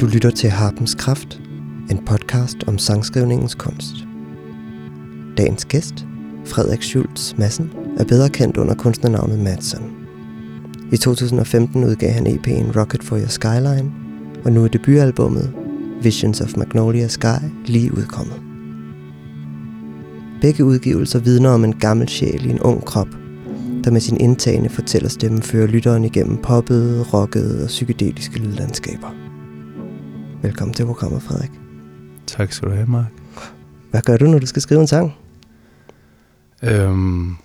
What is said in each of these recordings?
Du lytter til Harpens Kraft, en podcast om sangskrivningens kunst. Dagens gæst, Frederik Schultz Madsen, er bedre kendt under kunstnernavnet Madsen. I 2015 udgav han EP'en Rocket for Your Skyline, og nu er debutalbummet Visions of Magnolia Sky lige udkommet. Begge udgivelser vidner om en gammel sjæl i en ung krop, der med sin indtagende fortællerstemme fører lytteren igennem poppede, rockede og psykedeliske lydlandskaber. Velkommen til programmet, Frederik. Tak skal du have, Mark. Hvad gør du, når du skal skrive en sang? Øhm,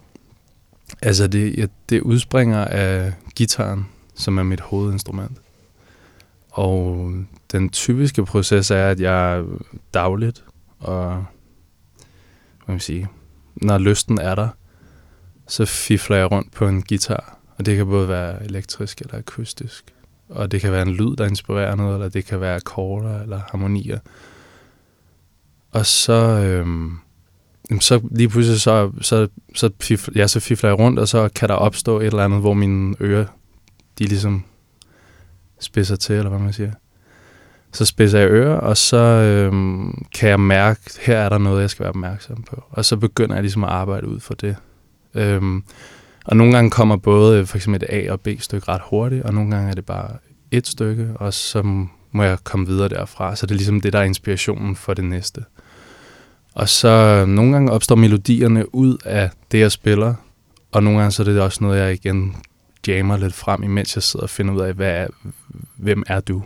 altså, det, ja, det udspringer af gitaren, som er mit hovedinstrument. Og den typiske proces er, at jeg dagligt, og hvad man sige, når lysten er der, så fifler jeg rundt på en guitar. Og det kan både være elektrisk eller akustisk. Og det kan være en lyd, der inspirerer noget, eller det kan være akkorder eller harmonier. Og så, øhm, så lige pludselig, så, så, så, fif, ja, så fifler jeg rundt, og så kan der opstå et eller andet, hvor mine ører, de ligesom spidser til, eller hvad man siger. Så spidser jeg ører, og så øhm, kan jeg mærke, her er der noget, jeg skal være opmærksom på. Og så begynder jeg ligesom at arbejde ud for det. Øhm, og nogle gange kommer både øh, for eksempel et A- og B-stykke ret hurtigt, og nogle gange er det bare et stykke, og så må jeg komme videre derfra. Så det er ligesom det, der er inspirationen for det næste. Og så øh, nogle gange opstår melodierne ud af det, jeg spiller, og nogle gange så er det også noget, jeg igen jammer lidt frem, imens jeg sidder og finder ud af, hvad er, hvem er du?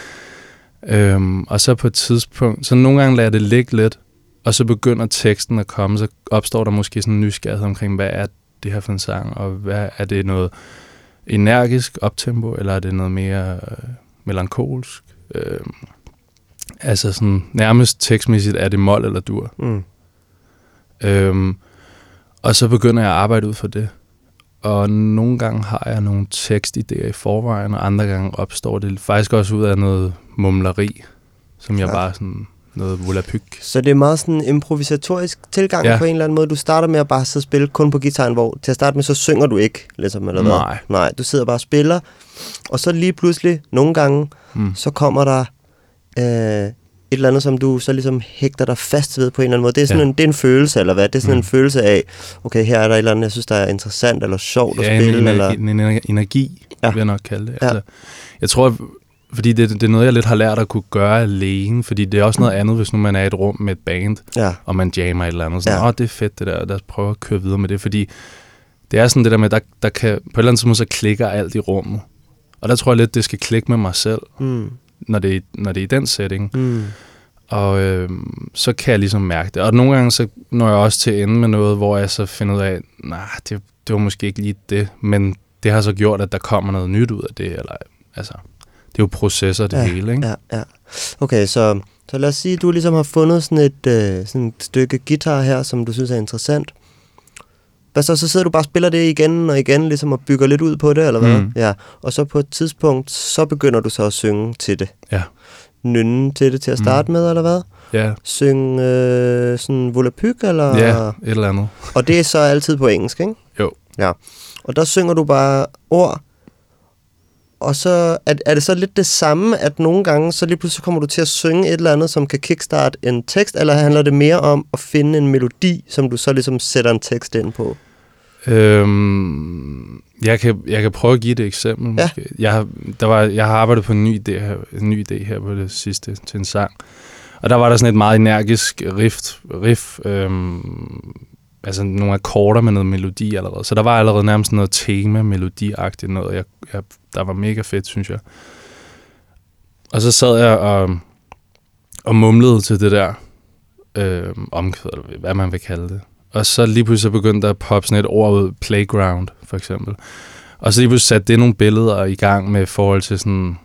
øhm, og så på et tidspunkt, så nogle gange lader jeg det ligge lidt, og så begynder teksten at komme, så opstår der måske sådan en nysgerrighed omkring, hvad er det her for en sang, og hvad er det noget energisk optempo, eller er det noget mere øh, melankolsk? Øh, altså sådan, nærmest tekstmæssigt er det mol eller dur. Mm. Øhm, og så begynder jeg at arbejde ud for det. Og nogle gange har jeg nogle tekstidéer i forvejen, og andre gange opstår det faktisk også ud af noget mumleri, som jeg bare sådan noget volapyk. Så det er meget sådan en improvisatorisk tilgang ja. På en eller anden måde. Du starter med at bare sidde og spille kun på gitaren, hvor til at starte med, så synger du ikke, ligesom, eller hvad? Nej. Nej, du sidder bare og spiller, og så lige pludselig, nogle gange, Mm. så kommer der øh, et eller andet, som du så ligesom hægter dig fast ved på en eller anden måde. Det er sådan Ja. en, det er en følelse, eller hvad? Det er sådan mm. En følelse af, okay, her er der et eller andet, jeg synes, der er interessant, eller sjovt at Ja, en, spille, en, eller... en, en energi, ja. vil jeg nok kalde det. Ja. Altså, jeg tror, fordi det, det er noget, jeg lidt har lært at kunne gøre alene, fordi det er også noget andet, hvis nu man er i et rum med et band, Ja, og man jammer et eller andet. Sådan, Ja. åh, det er fedt det der, lad os prøve at køre videre med det, fordi det er sådan det der med, der, der kan, på et eller andet tidspunkt, så klikker alt i rummet. Og der tror jeg lidt, det skal klikke med mig selv, mm, når det, er- når det er i den setting. mm, Og øh, så kan jeg ligesom mærke det. Og nogle gange så når jeg også til ende med noget, hvor jeg så finder ud af, nej, det, det var måske ikke lige det, men det har så gjort, at der kommer noget nyt ud af det. Eller, altså, det er jo processer det Ja, hele, ikke? ja, ja. Okay, så, så lad os sige, at du ligesom har fundet sådan et, øh, sådan et stykke guitar her, som du synes er interessant. Hvad så? Så sidder du bare og spiller det igen og igen, ligesom og bygger lidt ud på det, eller hvad? Mm. Ja. Og så på et tidspunkt, så begynder du så at synge til det. Ja. Nynne til det til at starte mm. med, eller hvad? Ja, Synge øh, sådan volapyk, eller? ja et eller andet. Og det er så altid på engelsk, ikke? Jo. Ja. Og der synger du bare ord, og så er, er det så lidt det samme, at nogle gange, så lige pludselig kommer du til at synge et eller andet, som kan kickstarte en tekst, eller handler det mere om at finde en melodi, som du så ligesom sætter en tekst ind på? Øhm, jeg, kan, jeg kan prøve at give et eksempel. Ja. Måske. Jeg, har, der var, jeg har arbejdet på en ny, idé her, en ny idé her på det sidste til en sang. Og der var der sådan et meget energisk riff, riff øhm, altså nogle akkorder med noget melodi allerede. Så der var allerede nærmest noget tema, melodiagtigt noget, jeg, jeg, der var mega fedt, synes jeg. Og så sad jeg og, og mumlede til det der øh, omkvæd, eller hvad man vil kalde det. Og så lige pludselig begyndte der at poppe sådan et ord ud, playground for eksempel. Og så lige pludselig satte det nogle billeder i gang med forhold til sådan,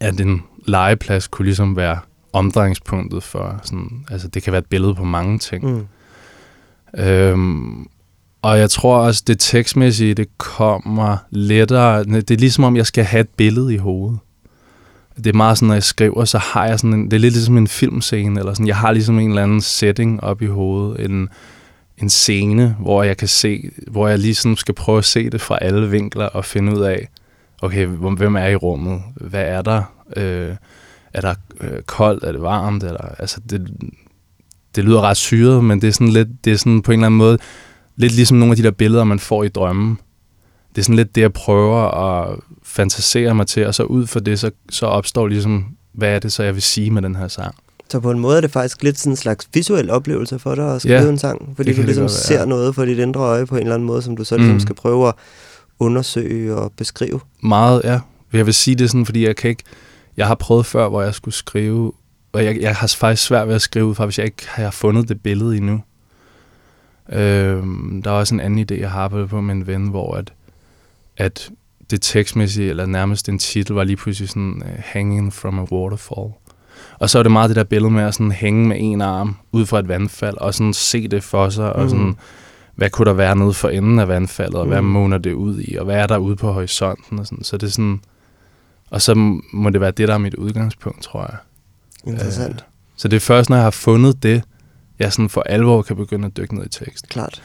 at en legeplads kunne ligesom være omdrejningspunktet for sådan, altså det kan være et billede på mange ting. Mm. Øhm, og jeg tror også, det tekstmæssige, det kommer lettere. Det er ligesom om, jeg skal have et billede i hovedet. Det er meget sådan, når jeg skriver, så har jeg sådan en, det er lidt ligesom en filmscene, eller sådan, jeg har ligesom en eller anden setting op i hovedet, en, en scene, hvor jeg kan se, hvor jeg lige skal prøve at se det fra alle vinkler og finde ud af, okay, hvem er i rummet? Hvad er der? Øh, er der øh, koldt? Er det varmt? Eller, altså, det, det lyder ret syret, men det er sådan lidt, det er sådan på en eller anden måde, lidt ligesom nogle af de der billeder, man får i drømmen. Det er sådan lidt det, jeg prøver at fantasere mig til, og så ud for det, så, så opstår ligesom, hvad er det så, jeg vil sige med den her sang. Så på en måde er det faktisk lidt sådan en slags visuel oplevelse for dig at skrive ja, en sang, fordi du ligesom ser ja. noget for dit indre øje på en eller anden måde, som du så ligesom mm. skal prøve at undersøge og beskrive. Meget, ja. Jeg vil sige det sådan, fordi jeg kan ikke... Jeg har prøvet før, hvor jeg skulle skrive, og jeg, jeg har faktisk svært ved at skrive for hvis jeg ikke har fundet det billede endnu. Øhm, der er også en anden idé, jeg har på med en ven, hvor at, at det tekstmæssige, eller nærmest en titel, var lige pludselig sådan uh, Hanging from a Waterfall. Og så er det meget det der billede med at sådan hænge med en arm ud fra et vandfald, og sådan se det for sig, mm. og sådan, hvad kunne der være nede for enden af vandfaldet, og mm. hvad måner det ud i, og hvad er der ude på horisonten, og sådan. Så det er sådan, og så må det være det, der er mit udgangspunkt, tror jeg. Interessant. Øh, så det er først, når jeg har fundet det, jeg sådan for alvor kan begynde at dykke ned i tekst. Klart.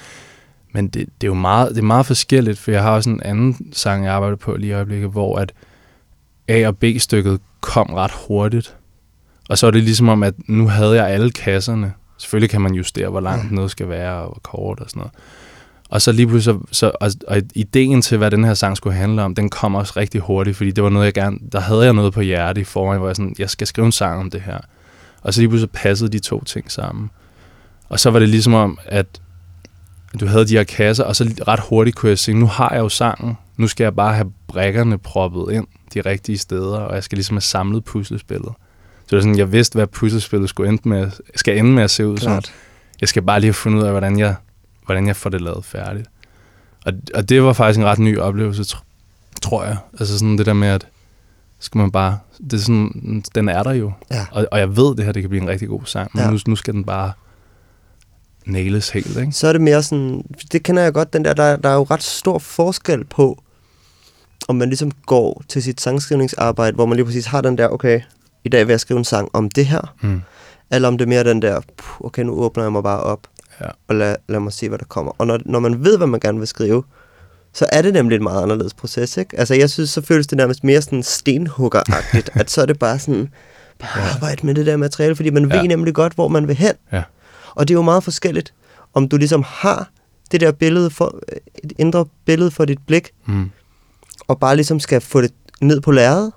Men det, det er jo meget, det er meget forskelligt, for jeg har også en anden sang, jeg arbejder på lige i øjeblikket, hvor at A- og B-stykket kom ret hurtigt. Og så er det ligesom om, at nu havde jeg alle kasserne. Selvfølgelig kan man justere, hvor langt mm. noget skal være, og hvor kort og sådan noget. Og så lige pludselig, så, så, og, og ideen til, hvad den her sang skulle handle om, den kom også rigtig hurtigt, fordi det var noget, jeg gerne, der havde jeg noget på hjerte i forvejen, hvor jeg sådan, jeg skal skrive en sang om det her. Og så lige pludselig passede de to ting sammen. Og så var det ligesom om, at du havde de her kasser, og så ret hurtigt kunne jeg se, nu har jeg jo sangen, nu skal jeg bare have brækkerne proppet ind de rigtige steder, og jeg skal ligesom have samlet puslespillet. Så det var sådan, jeg vidste, hvad puslespillet skulle ende med, skal ende med at se ud som. Jeg skal bare lige have fundet ud af, hvordan jeg, hvordan jeg får det lavet færdigt. Og, og det var faktisk en ret ny oplevelse, tr- tror jeg. Altså sådan det der med, at skal man bare, det er sådan, den er der jo. Ja. Og, og jeg ved, det her det kan blive en rigtig god sang, men ja. nu, nu skal den bare nailes helt, ikke? Så er det mere sådan, det kender jeg godt, den der, der, der er jo ret stor forskel på, om man ligesom går til sit sangskrivningsarbejde, hvor man lige præcis har den der, okay, i dag vil jeg skrive en sang om det her, mm. eller om det er mere den der, okay, nu åbner jeg mig bare op, ja. og lad, lad mig se, hvad der kommer. Og når, når man ved, hvad man gerne vil skrive, så er det nemlig et meget anderledes proces, ikke? Altså, jeg synes, så føles det nærmest mere sådan stenhuggeragtigt, at så er det bare sådan, bare ja. arbejde med det der materiale, fordi man ja. ved nemlig godt, hvor man vil hen. Ja. Og det er jo meget forskelligt, om du ligesom har det der billede for, et indre billede for dit blik, mm. og bare ligesom skal få det ned på lærredet,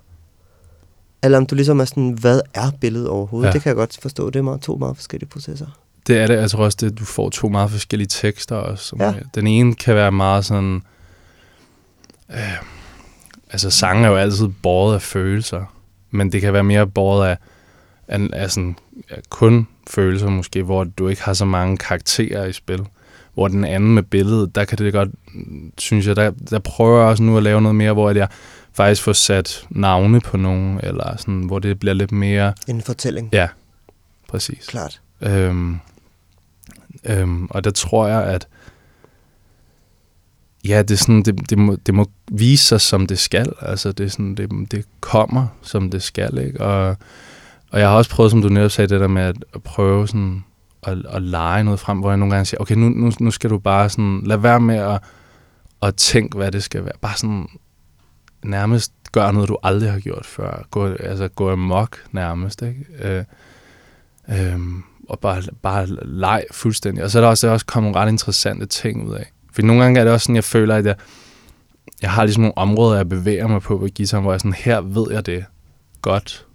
eller om du ligesom er sådan, hvad er billedet overhovedet? Ja. Det kan jeg godt forstå. Det er meget, to meget forskellige processer. Det er det. Jeg tror også, det, du får to meget forskellige tekster også. Som ja. Den ene kan være meget sådan... Øh, altså, sange er jo altid båret af følelser. Men det kan være mere båret af, af, af sådan, ja, kun følelser måske, hvor du ikke har så mange karakterer i spil. Hvor den anden med billedet, der kan det godt, synes jeg, der, der prøver jeg også nu at lave noget mere, hvor jeg faktisk får sat navne på nogen, eller sådan, hvor det bliver lidt mere... En fortælling. Ja, præcis. Klart. Øhm, øhm, og der tror jeg, at ja, det, er sådan, det, det, må, det må vise sig, som det skal. Altså, det, er sådan, det, det kommer, som det skal, ikke? Og, og jeg har også prøvet, som du netop sagde, det der med at, at prøve sådan at, at lege noget frem, hvor jeg nogle gange siger, okay, nu, nu, nu skal du bare sådan, lad være med at, at tænke, hvad det skal være. Bare sådan nærmest gøre noget, du aldrig har gjort før. Gå, altså gå amok nærmest, ikke? Øh, øh, og bare, bare leg fuldstændig. Og så er der også, der er også kommet nogle ret interessante ting ud af. For nogle gange er det også sådan, jeg føler, at jeg, jeg har ligesom nogle områder, jeg bevæger mig på på guitaren, hvor jeg sådan, her ved jeg det godt.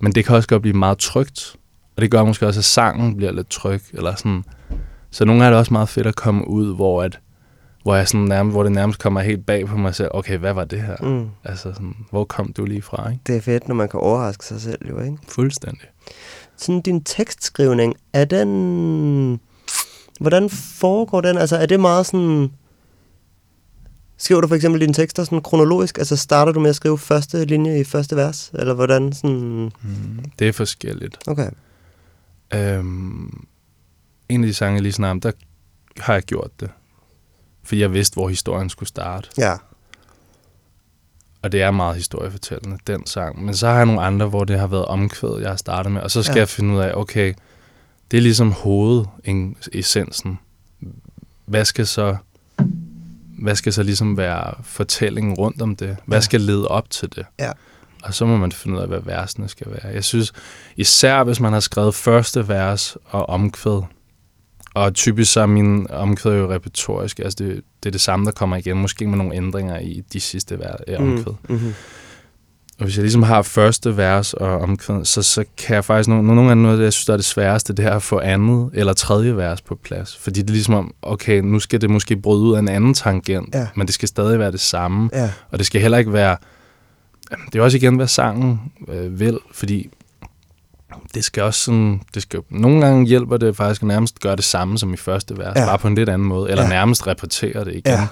Men det kan også godt blive meget trygt. Og det gør måske også, at sangen bliver lidt tryg. Eller sådan. Så nogle gange er det også meget fedt at komme ud, hvor, at, hvor, jeg sådan nærmest, hvor det nærmest kommer helt bag på mig selv. Okay, hvad var det her? Mm. Altså sådan, hvor kom du lige fra? Ikke? Det er fedt, når man kan overraske sig selv, jo, ikke? Fuldstændig. Sådan din tekstskrivning, er den... Hvordan foregår den? Altså, er det meget sådan... Skriver du for eksempel dine tekster sådan kronologisk? Altså starter du med at skrive første linje i første vers? Eller hvordan sådan... Mm, det er forskelligt. Okay. Øhm, en af de sange, lige snart, der har jeg gjort det. Fordi jeg vidste, hvor historien skulle starte. Ja. Og det er meget historiefortællende, den sang. Men så har jeg nogle andre, hvor det har været omkvædet, jeg har startet med. Og så skal ja. jeg finde ud af, okay, det er ligesom hovedessensen. Hvad skal så hvad skal så ligesom være fortællingen rundt om det? Hvad Ja. skal lede op til det? Ja. Og så må man finde ud af, hvad versene skal være. Jeg synes, især hvis man har skrevet første vers og omkvæd, og typisk så er min omkvæd jo repertorisk, altså det, det er det samme, der kommer igen, måske med nogle ændringer i de sidste vers, øh, omkvæd. Mm, mm-hmm. Og hvis jeg ligesom har første vers og omkvæd, så, så kan jeg faktisk... Nogle, nogle gange noget jeg synes, der er det sværeste, det er at få andet eller tredje vers på plads. Fordi det er ligesom om, okay, nu skal det måske bryde ud af en anden tangent, Ja. men det skal stadig være det samme. Ja. Og det skal heller ikke være... Det er også igen, hvad sangen øh, vil, fordi det skal også sådan... Det skal, nogle gange hjælper det faktisk at nærmest gøre det samme som i første vers, Ja. bare på en lidt anden måde, eller Ja. nærmest repetere det igen. Ja.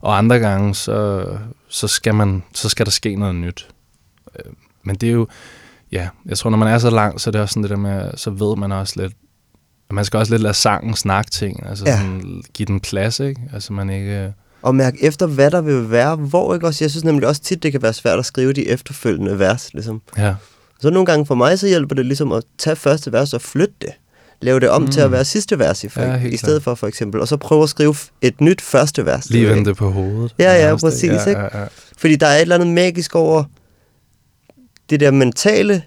Og andre gange, så, så, skal man, så skal der ske noget nyt. Øh, Men det er jo, ja, jeg tror, når man er så langt, så er det også sådan det der med, så ved man også lidt, at man skal også lidt lade sangen snakke ting, altså Ja. ja. sådan, give den plads, ikke? Altså man ikke, Og mærke efter, hvad der vil være, hvor ikke også. Jeg synes nemlig også tit, det kan være svært at skrive de efterfølgende vers, ligesom. ja, Så nogle gange for mig, så hjælper det ligesom at tage første vers og flytte det. Lave det om mm. til at Mm. være sidste vers i, for, Ja, i stedet for for eksempel. Og så prøve at skrive et nyt første vers. lige vende det på hovedet. Ja, ja, præcis, Ja, ikke? ja, ja. Fordi der er et eller andet magisk over det der mentale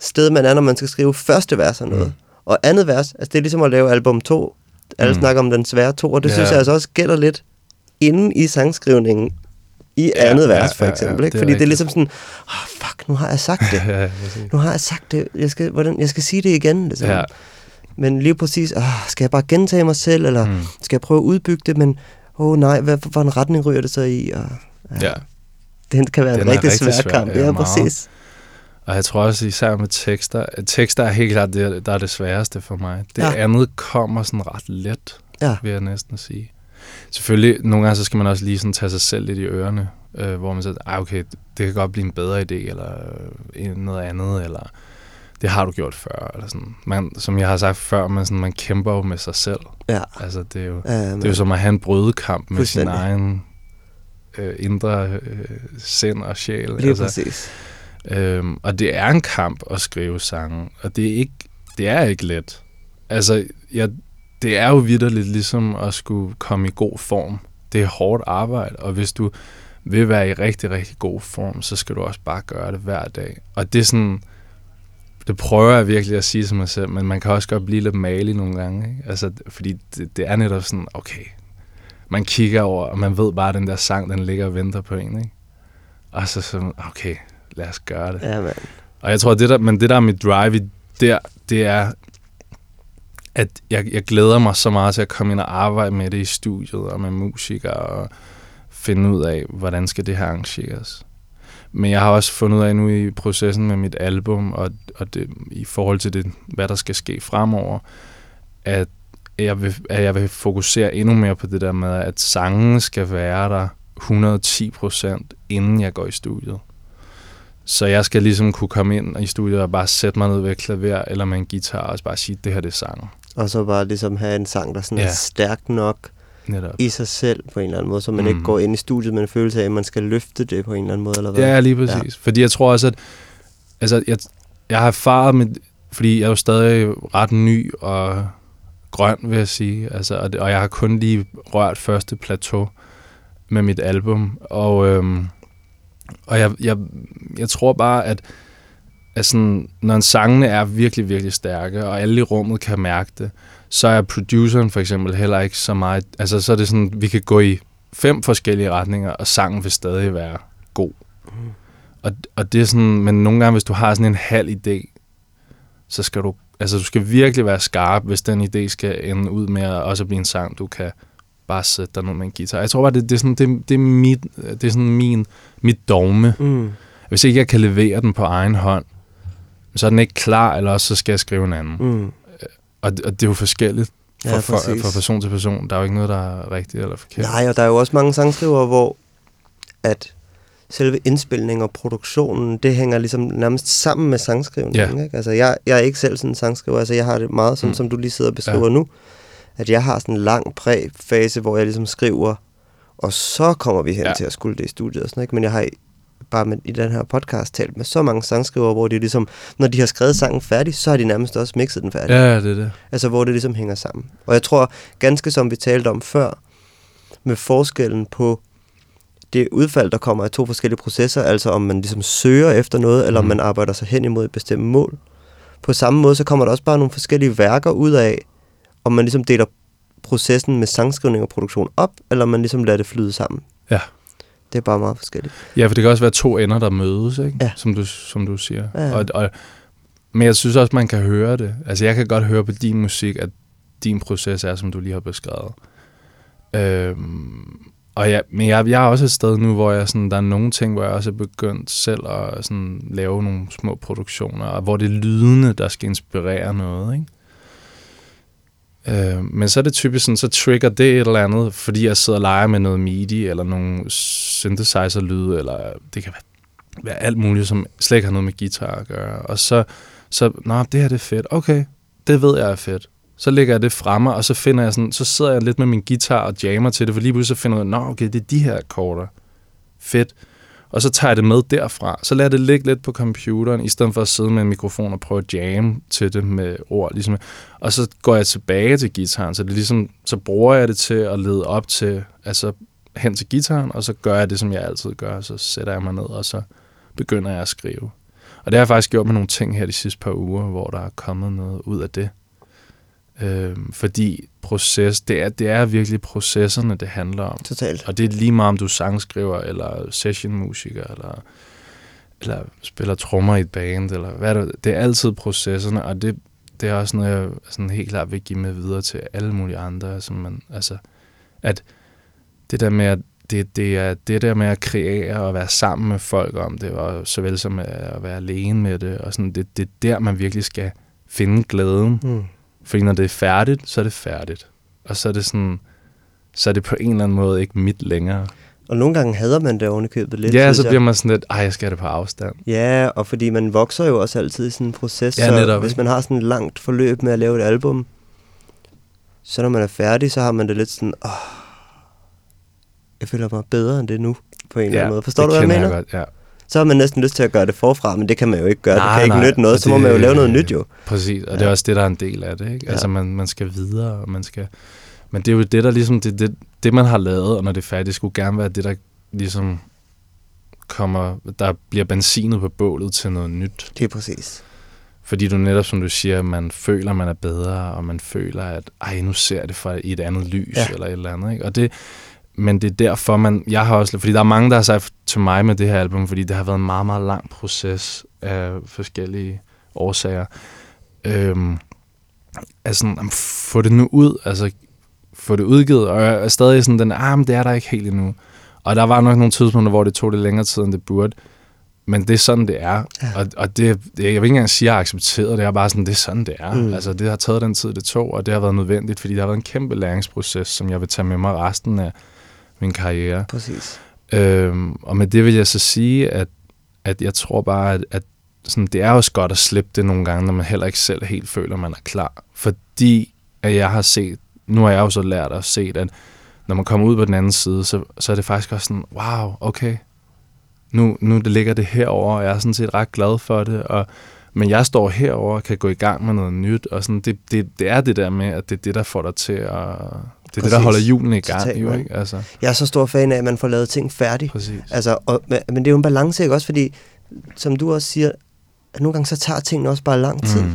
sted, man er, når man skal skrive første vers af noget. Mm. Og andet vers, altså det er ligesom at lave album 2. Alle. Mm. snakker om den svære to, og det Ja. synes jeg altså også gælder lidt inden i sangskrivningen i Ja, andet ja, vers, for ja, ja, eksempel. ikke? det er Fordi det er ligesom sådan, oh, fuck, nu har jeg sagt det. ja, ja. Nu har jeg sagt det. Jeg skal, hvordan, jeg skal sige det igen. Ligesom. ja. Men lige præcis, oh, skal jeg bare gentage mig selv, eller mm. Skal jeg prøve at udbygge det, men åh oh, nej, hvad for en retning ryger det så i? Og, ja. Det kan være en Den er rigtig, rigtig svær svær, kamp. ja, Ja, præcis. Og jeg tror også især med tekster, at tekster er helt klart det, der er det sværeste for mig. Det Ja. ja. andet kommer sådan ret let. Ja. vil jeg næsten sige. Selvfølgelig, nogle gange så skal man også lige sådan tage sig selv lidt i ørerne, øh, hvor man siger, ah, okay, det kan godt blive en bedre idé, eller øh, noget andet, eller det har du gjort før, eller sådan. Man, som jeg har sagt før, man, sådan, man kæmper jo med sig selv. Ja. Altså, det er jo, Ja, det er jo som at have en brødekamp med sin egen øh, indre øh, sind og sjæl. Lige altså, præcis. Øhm, og det er en kamp at skrive sange, og det er ikke, det er ikke let. Altså, jeg, det er jo vidderligt ligesom at skulle komme i god form. Det er hårdt arbejde, og hvis du vil være i rigtig, rigtig god form, så skal du også bare gøre det hver dag. Og det er sådan, det prøver jeg virkelig at sige til mig selv, men man kan også godt blive lidt malig nogle gange. Ikke? Altså, fordi det, det er netop sådan, okay, man kigger over, og man ved bare, at den der sang, den ligger og venter på en. Ikke? Og så sådan, okay, lad os gøre det. Ja, mand. Og jeg tror, det der, men det der er mit drive i der, det er, at jeg, jeg glæder mig så meget til at komme ind og arbejde med det i studiet og med musikere og finde ud af, hvordan skal det her arrangeres. Men jeg har også fundet ud af nu i processen med mit album, og, og det, i forhold til det, hvad der skal ske fremover, at jeg, vil, at jeg vil fokusere endnu mere på det der med, at sangen skal være der 110 procent, inden jeg går i studiet. Så jeg skal ligesom kunne komme ind i studiet og bare sætte mig ned ved et klaver eller med en guitar og bare sige, det her det er sangen. Og så bare ligesom have en sang, der sådan ja. er stærk nok Netop. i sig selv på en eller anden måde, så man mm. ikke går ind i studiet med en følelse af, at man skal løfte det på en eller anden måde, eller hvad? Ja, lige præcis. Ja. Fordi jeg tror også, at altså, jeg, jeg har erfaret med, fordi jeg er jo stadig ret ny og grøn, vil jeg sige. Altså, og, det, og jeg har kun lige rørt første plateau med mit album. Og, øhm, og jeg, jeg, jeg tror bare, at, at sådan, når en sangene er virkelig, virkelig stærke, og alle i rummet kan mærke det, så er produceren for eksempel heller ikke så meget... Altså, så er det sådan, vi kan gå i fem forskellige retninger, og sangen vil stadig være god. Og, og det er sådan, men nogle gange, hvis du har sådan en halv idé, så skal du, altså du skal virkelig være skarp, hvis den idé skal ende ud med at også blive en sang, du kan bare sætte dig ned med en guitar. Jeg tror bare, det, det er sådan, det, det er, mit, det er sådan min, mit dogme. Mm. Hvis ikke jeg kan levere den på egen hånd, så er den ikke klar, eller også så skal jeg skrive en anden. Mm. Og, og det er jo forskelligt fra, Ja, ja, fra, person til person. Der er jo ikke noget, der er rigtigt eller forkert. Nej, og der er jo også mange sangskrivere, hvor at selve indspilningen og produktionen, det hænger ligesom nærmest sammen med sangskrivningen. Ja. Ikke? Altså, jeg, jeg er ikke selv sådan en sangskriver, altså jeg har det meget sådan, mm. Som du lige sidder og beskriver ja. nu, at jeg har sådan en lang præfase, hvor jeg ligesom skriver, og så kommer vi hen ja. Til at skulle det i studiet og sådan, ikke? Men jeg har bare med, i den her podcast talt med så mange sangskrivere, hvor de ligesom, når de har skrevet sangen færdig, så har de nærmest også mixet den færdig. Ja, det er det. Altså, hvor det ligesom hænger sammen. Og jeg tror, ganske som vi talte om før, med forskellen på det udfald, der kommer af to forskellige processer, altså om man ligesom søger efter noget, eller om Mm. man arbejder sig hen imod et bestemt mål. På samme måde, så kommer der også bare nogle forskellige værker ud af, om man ligesom deler processen med sangskrivning og produktion op, eller om man ligesom lader det flyde sammen. Ja. Det er bare meget forskelligt. Ja, for det kan også være to ender, der mødes, ikke? Ja. Som, du, som du siger. Ja, ja. Og, og, men jeg synes også, man kan høre det. Altså, jeg kan godt høre på din musik, at din proces er, som du lige har beskrevet. Øhm, og jeg, men jeg, jeg er også et sted nu, hvor jeg sådan, der er nogle ting, hvor jeg også er begyndt selv at sådan, lave nogle små produktioner, og hvor det er lydende, der skal inspirere noget, ikke? Øh, men så er det typisk sådan, så trigger det et eller andet, fordi jeg sidder og leger med noget MIDI, eller nogle synthesizer-lyde, eller det kan være, være alt muligt, som slet ikke har noget med guitar at gøre. Og så, så nå, det her det er fedt. Okay, det ved jeg er fedt. Så lægger jeg det fremme, og så finder jeg sådan, så sidder jeg lidt med min guitar og jammer til det, for lige pludselig så finder jeg nå, okay, det er de her akkorder. Fedt. Og så tager jeg det med derfra. Så lader jeg det ligge lidt på computeren, i stedet for at sidde med en mikrofon og prøve at jamme til det med ord. Ligesom. Og så går jeg tilbage til gitaren, så, det er ligesom, så bruger jeg det til at lede op til, altså hen til gitaren, og så gør jeg det, som jeg altid gør. Så sætter jeg mig ned, og så begynder jeg at skrive. Og det har jeg faktisk gjort med nogle ting her de sidste par uger, hvor der er kommet noget ud af det. Øhm, fordi proces, det er, det er virkelig processerne, det handler om. Totalt. Og det er lige meget, om du er sangskriver, eller sessionmusiker, eller, eller spiller trommer i et band, eller hvad det, det er altid processerne, og det, det er også noget, jeg sådan helt klart vil give med videre til alle mulige andre. Som man, altså, at det der med at det, det er det der med at kreere og være sammen med folk om det, og såvel som at være alene med det, og sådan, det, det er der, man virkelig skal finde glæden. Mm. Fordi når det er færdigt, så er det færdigt. Og så er det sådan, så er det på en eller anden måde ikke mit længere. Og nogle gange hader man det ovenikøbet lidt. ja, så jeg. bliver man sådan lidt, ej, jeg skal have det på afstand. Ja, og fordi man vokser jo også altid i sådan en proces. Ja, så netop, hvis ikke? man har sådan et langt forløb med at lave et album, så når man er færdig, så har man det lidt sådan, åh, jeg føler mig bedre end det nu, på en eller anden måde. Forstår du, hvad jeg mener? godt, ja. Så har man næsten lyst til at gøre det forfra, men det kan man jo ikke gøre. Nej, det kan ikke nej, nytte noget, og så må man jo det- lave noget nyt jo. Præcis, og ja. det Ja. er også det, der er en del af det, ikke? Ja. Altså, man, man skal videre, og man skal... Men det er jo det, der ligesom... Det, det, det, man har lavet, og når det er færdigt, det skulle gerne være det, der ligesom kommer... Der bliver benzinet på bålet til noget nyt. Det er præcis. Fordi du netop, som du siger, man føler, man er bedre, og man føler, at ej, nu ser jeg det fra i et andet lys, Ja. ja. eller et eller andet. Ikke? Og det, men det er derfor, man... Jeg har også... Fordi der er mange, der har sagt til mig med det her album, fordi det har været en meget, meget lang proces af forskellige årsager. Øhm, altså, jamen, få det nu ud, altså få det udgivet, og jeg er stadig sådan den, ah, men det er der ikke helt endnu. Og der var nok nogle tidspunkter, hvor det tog det længere tid, end det burde. Men det er sådan, det er. Ja. Og, og det, jeg vil ikke engang sige, at jeg har accepteret det. er bare sådan, det er sådan, det er. Mm. Altså, det har taget den tid, det tog, og det har været nødvendigt, fordi det har været en kæmpe læringsproces, som jeg vil tage med mig resten af min karriere. Præcis. Øhm, og med det vil jeg så sige, at, at jeg tror bare, at, at sådan, det er også godt at slippe det nogle gange, når man heller ikke selv helt føler, man er klar. Fordi at jeg har set, nu har jeg jo så lært at se, at når man kommer ud på den anden side, så, så er det faktisk også sådan, wow, okay, nu, nu det ligger det herover, og jeg er sådan set ret glad for det, og, men jeg står herover og kan gå i gang med noget nyt, og sådan, det, det, det er det der med, at det er det, der får dig til at... Det er det, der Præcis. holder hjulene i gang, jo, ikke? Altså, Jeg er så stor fan af, at man får lavet ting færdigt. præcis. Altså, og, men det er jo en balance, ikke også? Fordi, som du også siger, at nogle gange så tager tingene også bare lang tid. Mm.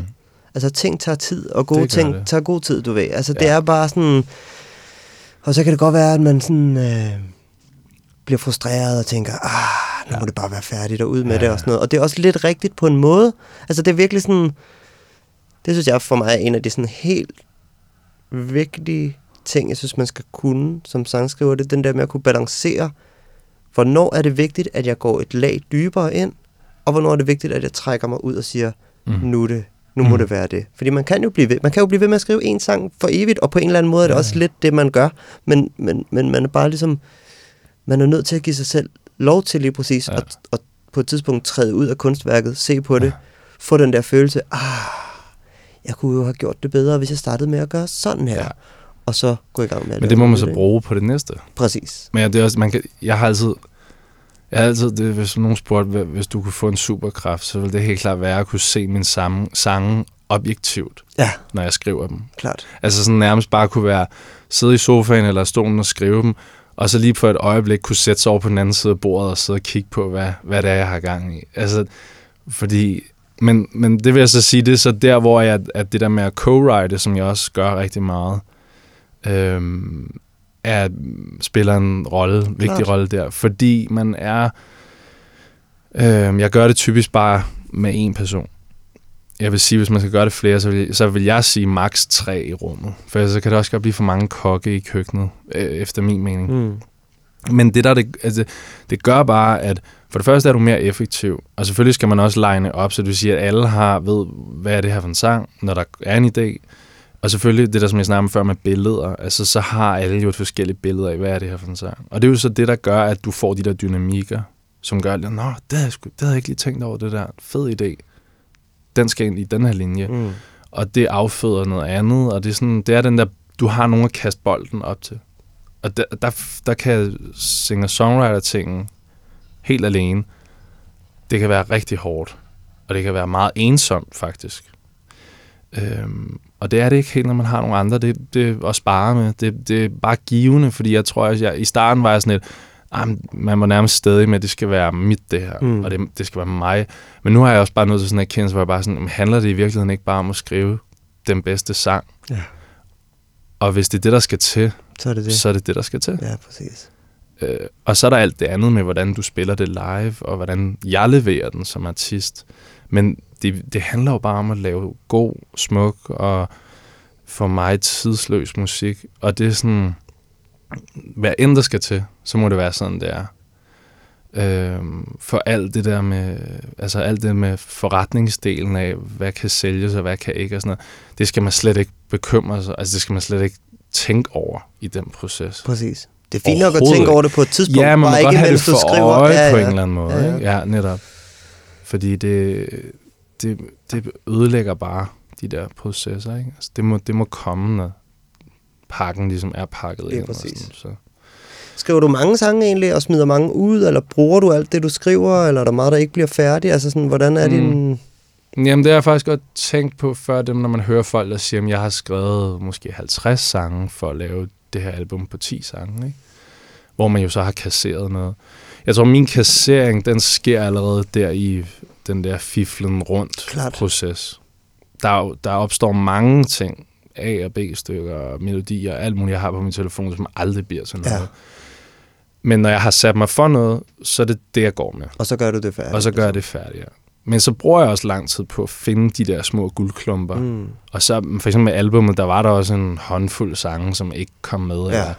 Altså, ting tager tid, og gode Det ting det. tager god tid, du ved. Altså, det Ja. er bare sådan... Og så kan det godt være, at man sådan... Øh, bliver frustreret og tænker, ah, nu Ja. må det bare være færdigt og ud med Ja. det og sådan noget. Og det er også lidt rigtigt på en måde. Altså, det er virkelig sådan... Det synes jeg for mig er en af de sådan helt vigtige ting, jeg synes, man skal kunne som sangskriver. Det er den der med at kunne balancere, hvornår er det vigtigt, at jeg går et lag dybere ind, og hvornår er det vigtigt, at jeg trækker mig ud og siger, Mm. nu, det, nu må Mm. det være det. Fordi man kan jo blive ved, man kan jo blive ved med at skrive en sang for evigt, og på en eller anden måde er det Ja, også lidt det, man gør. Men, men, men man er bare ligesom, man er nødt til at give sig selv lov til lige præcis, ja. at, at på et tidspunkt træde ud af kunstværket, se på det, Ja. få den der følelse, ah, jeg kunne jo have gjort det bedre, hvis jeg startede med at gøre sådan her. Ja. Og så gå i gang med at Men det må man så bruge på det næste. Præcis. Men ja, det er også, man kan, jeg har altid, jeg har altid, det, hvis nogen spurgte, hvis du kunne få en superkraft, så ville det helt klart være at kunne se min sange, sange objektivt, Ja, når jeg skriver dem. klart. Altså sådan nærmest bare kunne være, sidde i sofaen eller stolen og skrive dem, og så lige på et øjeblik kunne sætte sig over på den anden side af bordet og sidde og kigge på, hvad, hvad det er, jeg har gang i. Altså, fordi, men, men det vil jeg så sige, det er så der, hvor jeg, at det der med at co-write, som jeg også gør rigtig meget, øhm, er, spiller en rolle, Klart. vigtig rolle der. Fordi man er... Øhm, jeg gør det typisk bare med en person jeg vil sige, hvis man skal gøre det flere, så vil, så vil jeg sige maks tre i rummet. For så kan det også godt blive for mange kokke i køkkenet, øh, efter min mening. Mm. Men det der, det, altså, det gør bare, at for det første er du mere effektiv, og selvfølgelig skal man også line op, så du siger, at alle har ved, hvad er det her for en sang, når der er en idé. Og selvfølgelig det der, som jeg snakkede om før med billeder, altså så har alle jo et forskelligt billede af, hvad er det her for en sang. Og det er jo så det, der gør, at du får de der dynamikker, som gør, at nå, det havde, jeg sgu, det havde jeg ikke lige tænkt over, det der. Fed idé den skal ind i den her linje. Mm. Og det afføder noget andet, og det er, sådan, det er den der, du har nogen at kaste bolden op til. Og der, der, der kan singer-songwriter-tingen helt alene, det kan være rigtig hårdt, og det kan være meget ensomt faktisk. Øhm, og det er det ikke helt, når man har nogle andre. Det, det at spare med. Det, det er bare givende, fordi jeg tror, at jeg, i starten var jeg sådan lidt, man må nærmest stadig med, at det skal være mit det her, mm. og det, det skal være mig. Men nu har jeg også bare nødt til sådan en erkendelse, hvor jeg bare sådan, handler det i virkeligheden ikke bare om at skrive den bedste sang? Ja. Og hvis det er det, der skal til, så er det det, så er det, det der skal til. Ja, præcis. Øh, og så er der alt det andet med, hvordan du spiller det live, og hvordan jeg leverer den som artist. Men det, det handler jo bare om at lave god, smuk og for mig tidsløs musik. Og det er sådan hvad end der skal til, så må det være sådan, det er. Øhm, for alt det der med, altså alt det med forretningsdelen af, hvad kan sælges og hvad kan ikke og sådan noget, det skal man slet ikke bekymre sig, altså det skal man slet ikke tænke over i den proces. Præcis. Det er fint nok at tænke over det på et tidspunkt, ja, man må ikke, godt have det for skriver. øje ja, ja. på en eller anden måde. Ja, ja. Ja netop. Fordi det, det, det ødelægger bare de der processer. Ikke? Altså, det, må, det må komme, når, pakken ligesom er pakket ind. præcis. Sådan, så. Skriver du mange sange egentlig, og smider mange ud, eller bruger du alt det, du skriver, eller er der meget, der ikke bliver færdigt? Altså sådan, hvordan er mm. din... Jamen, det har jeg faktisk godt tænkt på før, dem, når man hører folk, der siger, at jeg har skrevet måske 50 sange for at lave det her album på 10 sange, ikke? hvor man jo så har kasseret noget. Jeg tror, min kassering, den sker allerede der i den der fiflen rundt Klart. proces. Der, der opstår mange ting, A- og B-stykker, melodier, alt muligt, jeg har på min telefon, som aldrig bliver sådan noget. Ja. Men når jeg har sat mig for noget, så er det det, jeg går med. Og så gør du det færdigt. Og så gør jeg det færdigt, ja. Men så bruger jeg også lang tid på at finde de der små guldklumper. Mm. Og så for eksempel med albumet, der var der også en håndfuld sange, som ikke kom med. Ja. Eller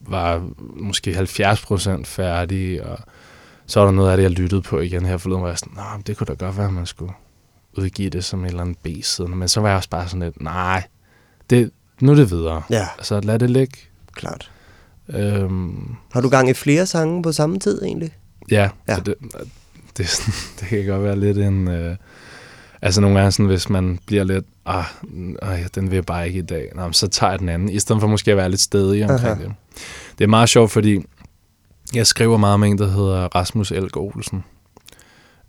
var måske 70 procent færdige. Og så var der noget af det, jeg lyttede på igen her forleden, hvor jeg sådan, det kunne da godt være, at man skulle udgive det som en eller anden B-side. Men så var jeg også bare sådan lidt, nej, det, nu er det videre. Ja. Altså lad det ligge. Klart. Øhm, Har du gang i flere sange på samme tid egentlig? Ja, ja. Det, det, det kan godt være lidt en... Øh, altså nogle gange sådan, hvis man bliver lidt, ah, øh, den vil jeg bare ikke i dag, Nå, så tager jeg den anden, i stedet for måske at være lidt stedig omkring Aha. det. Det er meget sjovt, fordi jeg skriver meget med en, der hedder Rasmus Elg Olsen.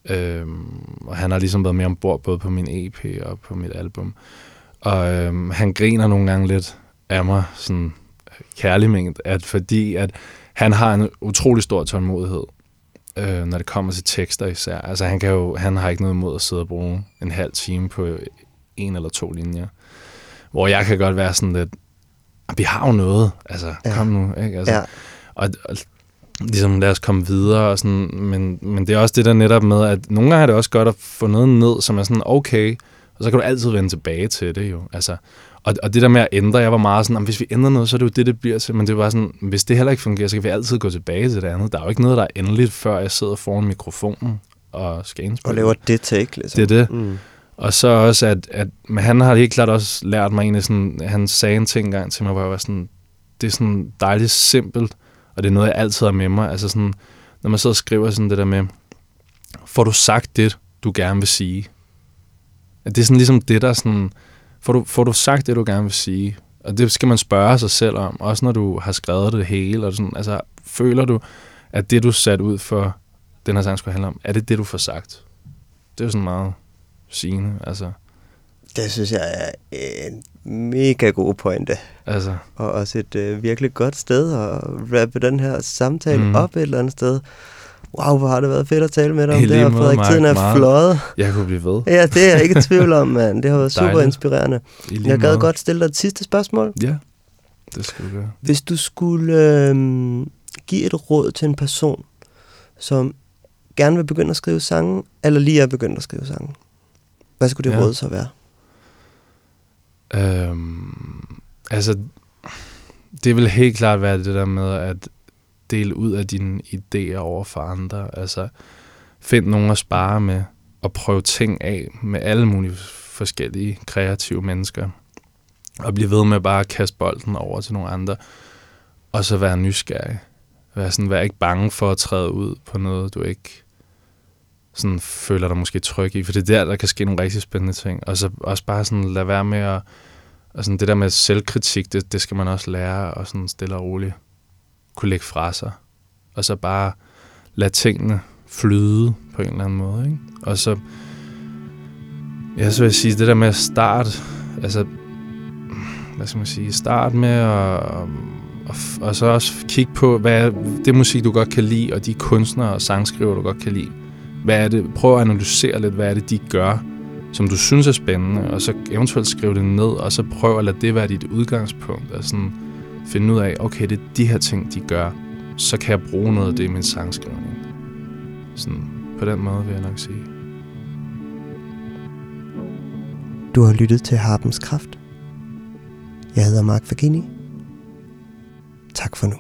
Øhm, og han har ligesom været med ombord både på min EP og på mit album. Og øhm, han griner nogle gange lidt af mig, sådan kærlig mængd, at fordi at han har en utrolig stor tålmodighed, øh, når det kommer til tekster især. Altså han, kan jo, han har ikke noget imod at sidde og bruge en halv time på en eller to linjer. Hvor jeg kan godt være sådan lidt, ah, vi har jo noget, altså ja. kom nu, ikke? Altså, ja. og, og ligesom lad os komme videre og sådan, men, men det er også det der netop med, at nogle gange er det også godt at få noget ned, som er sådan, okay, og så kan du altid vende tilbage til det jo. Altså, og, og det der med at ændre, jeg var meget sådan, hvis vi ændrer noget, så er det jo det, det bliver til. Men det var sådan, hvis det heller ikke fungerer, så kan vi altid gå tilbage til det andet. Der er jo ikke noget, der er endeligt, før jeg sidder foran mikrofonen og skal indspille. Og laver det take, ligesom. Det er det. Mm. Og så også, at, at men han har helt klart også lært mig egentlig sådan, han sagde en ting engang til mig, hvor jeg var sådan, det er sådan dejligt simpelt, og det er noget, jeg altid har med mig. Altså sådan, når man sidder og skriver sådan det der med, får du sagt det, du gerne vil sige? At det er sådan ligesom det, der sådan... Får du, får du sagt det, du gerne vil sige? Og det skal man spørge sig selv om, også når du har skrevet det hele. Og sådan, altså, føler du, at det, du sat ud for den her sang skulle handle om, er det det, du får sagt? Det er jo sådan meget sigende, altså. Det synes jeg er en mega god pointe. Altså, Og også et øh, virkelig godt sted at rappe den her samtale Mm. op et eller andet sted. Wow, hvor har det været fedt at tale med dig om det her, Frederik. Mark. Tiden er Meget. fløjet. jeg kunne blive ved. Ja, det er jeg ikke i tvivl om, mand. Det har været super inspirerende. Jeg gad måde. godt stille dig et sidste spørgsmål. Ja, det du gøre. Hvis du skulle øh, give et råd til en person, som gerne vil begynde at skrive sange, eller lige er begyndt at skrive sange, hvad skulle det ja. råd så være? Øhm, altså, det vil helt klart være det der med at dele ud af dine idéer over for andre. Altså, find nogen at spare med, og prøve ting af med alle mulige forskellige kreative mennesker. Og blive ved med bare at kaste bolden over til nogle andre. Og så være nysgerrig. Vær, sådan, vær ikke bange for at træde ud på noget, du ikke sådan føler dig måske tryg i. For det er der, der kan ske nogle rigtig spændende ting. Og så også bare sådan lade være med at og sådan det der med selvkritik, det, det skal man også lære og sådan stille og roligt kunne lægge fra sig. Og så bare lade tingene flyde på en eller anden måde. Ikke? Og så, ja, så vil jeg sige, det der med at starte, altså, hvad skal man sige, start med at, og, og så også kigge på, hvad er det musik, du godt kan lide, og de kunstnere og sangskriver, du godt kan lide. Hvad er det? Prøv at analysere lidt, hvad er det, de gør, som du synes er spændende, og så eventuelt skrive det ned, og så prøv at lade det være dit udgangspunkt, og sådan finde ud af, okay, det er de her ting, de gør, så kan jeg bruge noget af det i min sangskrivning. Sådan, på den måde vil jeg nok sige. Du har lyttet til Harpens Kraft. Jeg hedder Mark Fagini. Tak for nu.